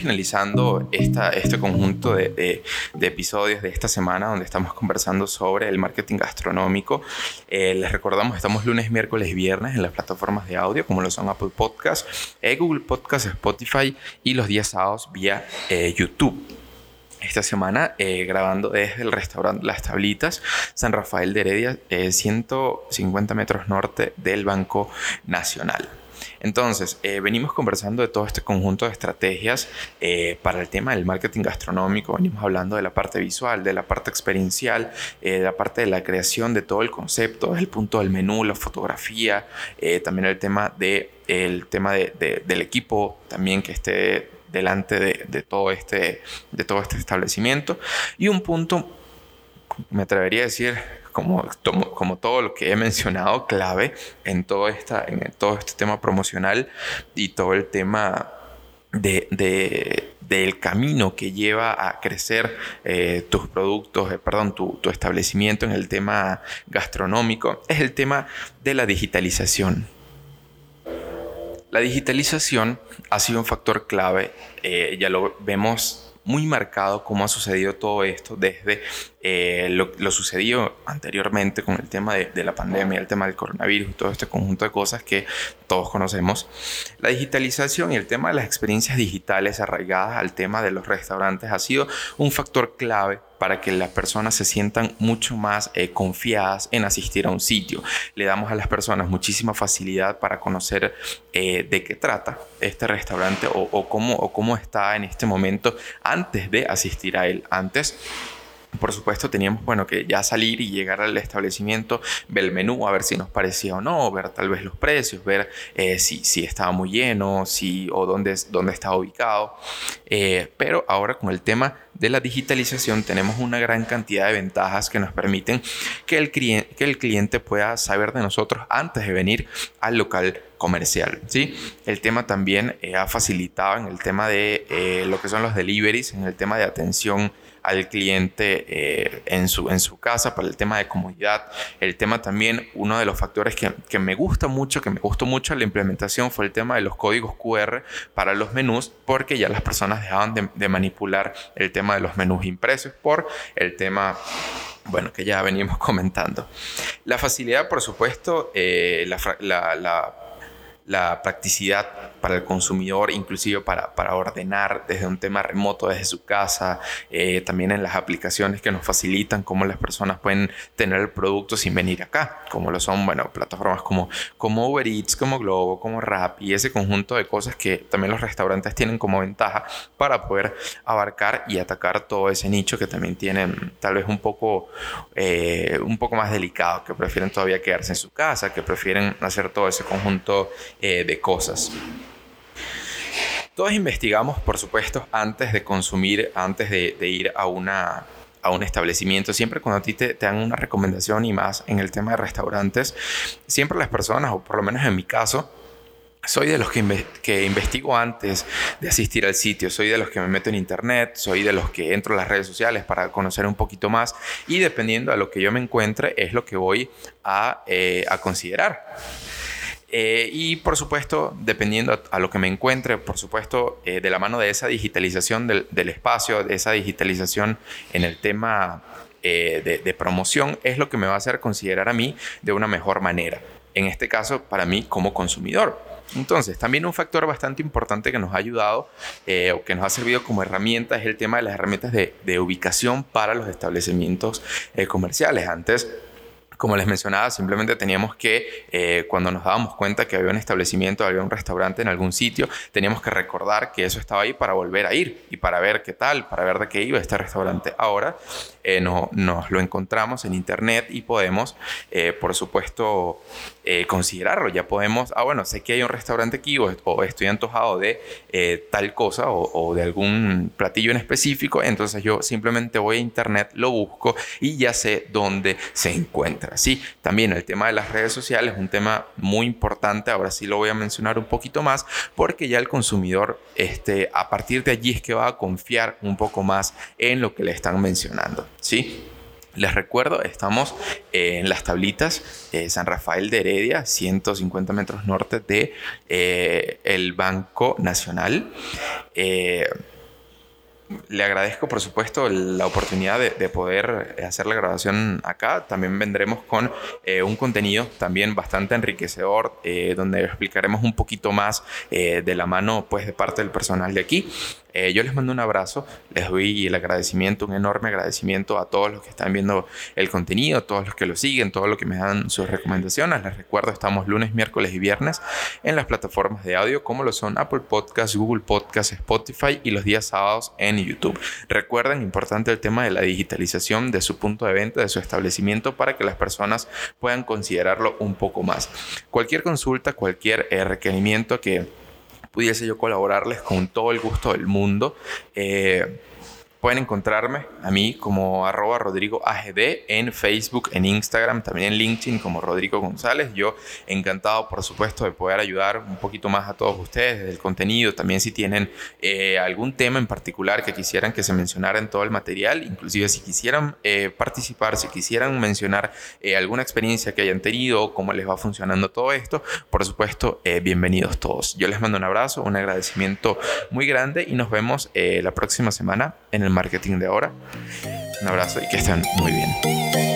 finalizando esta, este conjunto de, episodios de esta semana donde estamos conversando sobre el marketing gastronómico. Eh, les recordamos, estamos lunes, miércoles y viernes en las plataformas de audio como lo son Apple Podcasts, eh, Google Podcasts, Spotify y los días sábados vía eh, YouTube esta semana grabando desde el restaurante Las Tablitas, San Rafael de Heredia, 150 metros norte del Banco Nacional. Entonces, eh, venimos conversando de todo este conjunto de estrategias eh, para el tema del marketing gastronómico. Venimos hablando de la parte visual, de la parte experiencial, eh, de la parte de la creación de todo el concepto, el punto del menú, la fotografía, también el tema, de, el tema del equipo también que esté delante de, todo este, de todo este establecimiento. Y un punto, me atrevería a decir, como, como todo lo que he mencionado, clave en todo, esta, en todo este tema promocional y todo el tema de, del camino que lleva a crecer eh, tus productos, eh, perdón, tu, tu, establecimiento en el tema gastronómico, es el tema de la digitalización. La digitalización ha sido un factor clave, eh, ya lo vemos muy marcado cómo ha sucedido todo esto desde eh, lo, sucedido anteriormente con el tema de, de, la pandemia, el tema del coronavirus todo este conjunto de cosas que todos conocemos. La digitalización y el tema de las experiencias digitales arraigadas al tema de los restaurantes ha sido un factor clave para que las personas se sientan mucho más eh, confiadas en asistir a un sitio. Le damos a las personas muchísima facilidad para conocer eh, de qué trata este restaurante o, cómo, o cómo está en este momento antes de asistir a él. Antes por supuesto, teníamos bueno, que ya salir y llegar al establecimiento, ver el menú, a ver si nos parecía o no, ver tal vez los precios, ver eh, si, si, estaba muy lleno, si, o dónde, dónde estaba ubicado. Eh, pero ahora con el tema de la digitalización tenemos una gran cantidad de ventajas que nos permiten que el, cliente, que el cliente pueda saber de nosotros antes de venir al local comercial. ¿sí? El tema también eh, ha facilitado en el tema de lo que son los deliveries, en el tema de atención al cliente eh, en, su, en su casa para el tema de comodidad. El tema también, uno de los factores que, que, me gusta mucho, que me gustó mucho la implementación fue el tema de los códigos QR para los menús, porque ya las personas dejaban de, manipular el tema de los menús impresos por el tema bueno, que ya veníamos comentando. La facilidad, por supuesto, eh, la practicidad para el consumidor, inclusive para, para ordenar desde un tema remoto, desde su casa, eh, también en las aplicaciones que nos facilitan cómo las personas pueden tener el producto sin venir acá, como lo son, bueno, plataformas como, como Uber Eats, como Globo, como Rap y ese conjunto de cosas que también los restaurantes tienen como ventaja para poder abarcar y atacar todo ese nicho que también tienen tal vez un poco, eh, un poco más delicado, que prefieren todavía quedarse en su casa, que prefieren hacer todo ese conjunto eh, de cosas. Todos investigamos, por supuesto, antes de consumir, antes de, ir a, una, a un establecimiento. Siempre cuando a ti te, dan una recomendación y más en el tema de restaurantes, siempre las personas, o por lo menos en mi caso, soy de los que, que, investigo antes de asistir al sitio, soy de los que me meto en internet, soy de los que entro a las redes sociales para conocer un poquito más y dependiendo a lo que yo me encuentre es lo que voy a, eh, a considerar. Eh, y por supuesto, dependiendo a, lo que me encuentre, por supuesto, eh, de la mano de esa digitalización del, espacio, de esa digitalización en el tema eh, de, de, promoción, es lo que me va a hacer considerar a mí de una mejor manera. En este caso, para mí como consumidor. Entonces, también un factor bastante importante que nos ha ayudado o que nos ha servido como herramienta es el tema de las herramientas de, de ubicación para los establecimientos comerciales. Antes, como les mencionaba, simplemente teníamos que, eh, cuando nos dábamos cuenta que había un establecimiento, había un restaurante en algún sitio, teníamos que recordar que eso estaba ahí para volver a ir y para ver qué tal, para ver de qué iba este restaurante. Ahora eh, no, nos lo encontramos en internet y podemos, eh, por supuesto, considerarlo. Ya podemos, ah, bueno, sé que hay un restaurante aquí o, estoy antojado de tal cosa o, o de algún platillo en específico, entonces yo simplemente voy a internet, lo busco y ya sé dónde se encuentra. Sí, también el tema de las redes sociales es un tema muy importante, ahora sí lo voy a mencionar un poquito más, porque ya el consumidor, este, a partir de allí es que va a confiar un poco más en lo que le están mencionando, ¿sí? Les recuerdo, estamos en las tablitas eh, San Rafael de Heredia, 150 metros norte de eh, el Banco Nacional. Eh, le agradezco, por supuesto, la oportunidad de, poder hacer la grabación acá. También vendremos con eh, un contenido también bastante enriquecedor, eh, donde explicaremos un poquito más eh, de la mano pues, de parte del personal de aquí. Eh, yo les mando un abrazo, les doy el agradecimiento, un enorme agradecimiento a todos los que están viendo el contenido, a todos los que lo siguen, todos los que me dan sus recomendaciones. Les recuerdo, estamos lunes, miércoles y viernes en las plataformas de audio como lo son Apple Podcasts, Google Podcasts, Spotify y los días sábados en YouTube. Recuerden, importante el tema de la digitalización de su punto de venta, de su establecimiento, para que las personas puedan considerarlo un poco más. Cualquier consulta, cualquier requerimiento que pudiese yo colaborarles con todo el gusto del mundo. Eh, Pueden encontrarme a mí como arroba Rodrigo AGD en Facebook, en Instagram, también en LinkedIn como Rodrigo González. Yo encantado, por supuesto, de poder ayudar un poquito más a todos ustedes del contenido. También si tienen eh, algún tema en particular que quisieran que se mencionara en todo el material, inclusive si quisieran eh, participar, si quisieran mencionar eh, alguna experiencia que hayan tenido, cómo les va funcionando todo esto, por supuesto, bienvenidos todos. Yo les mando un abrazo, un agradecimiento muy grande y nos vemos la próxima semana en marketing de ahora. Un abrazo y que estén muy bien.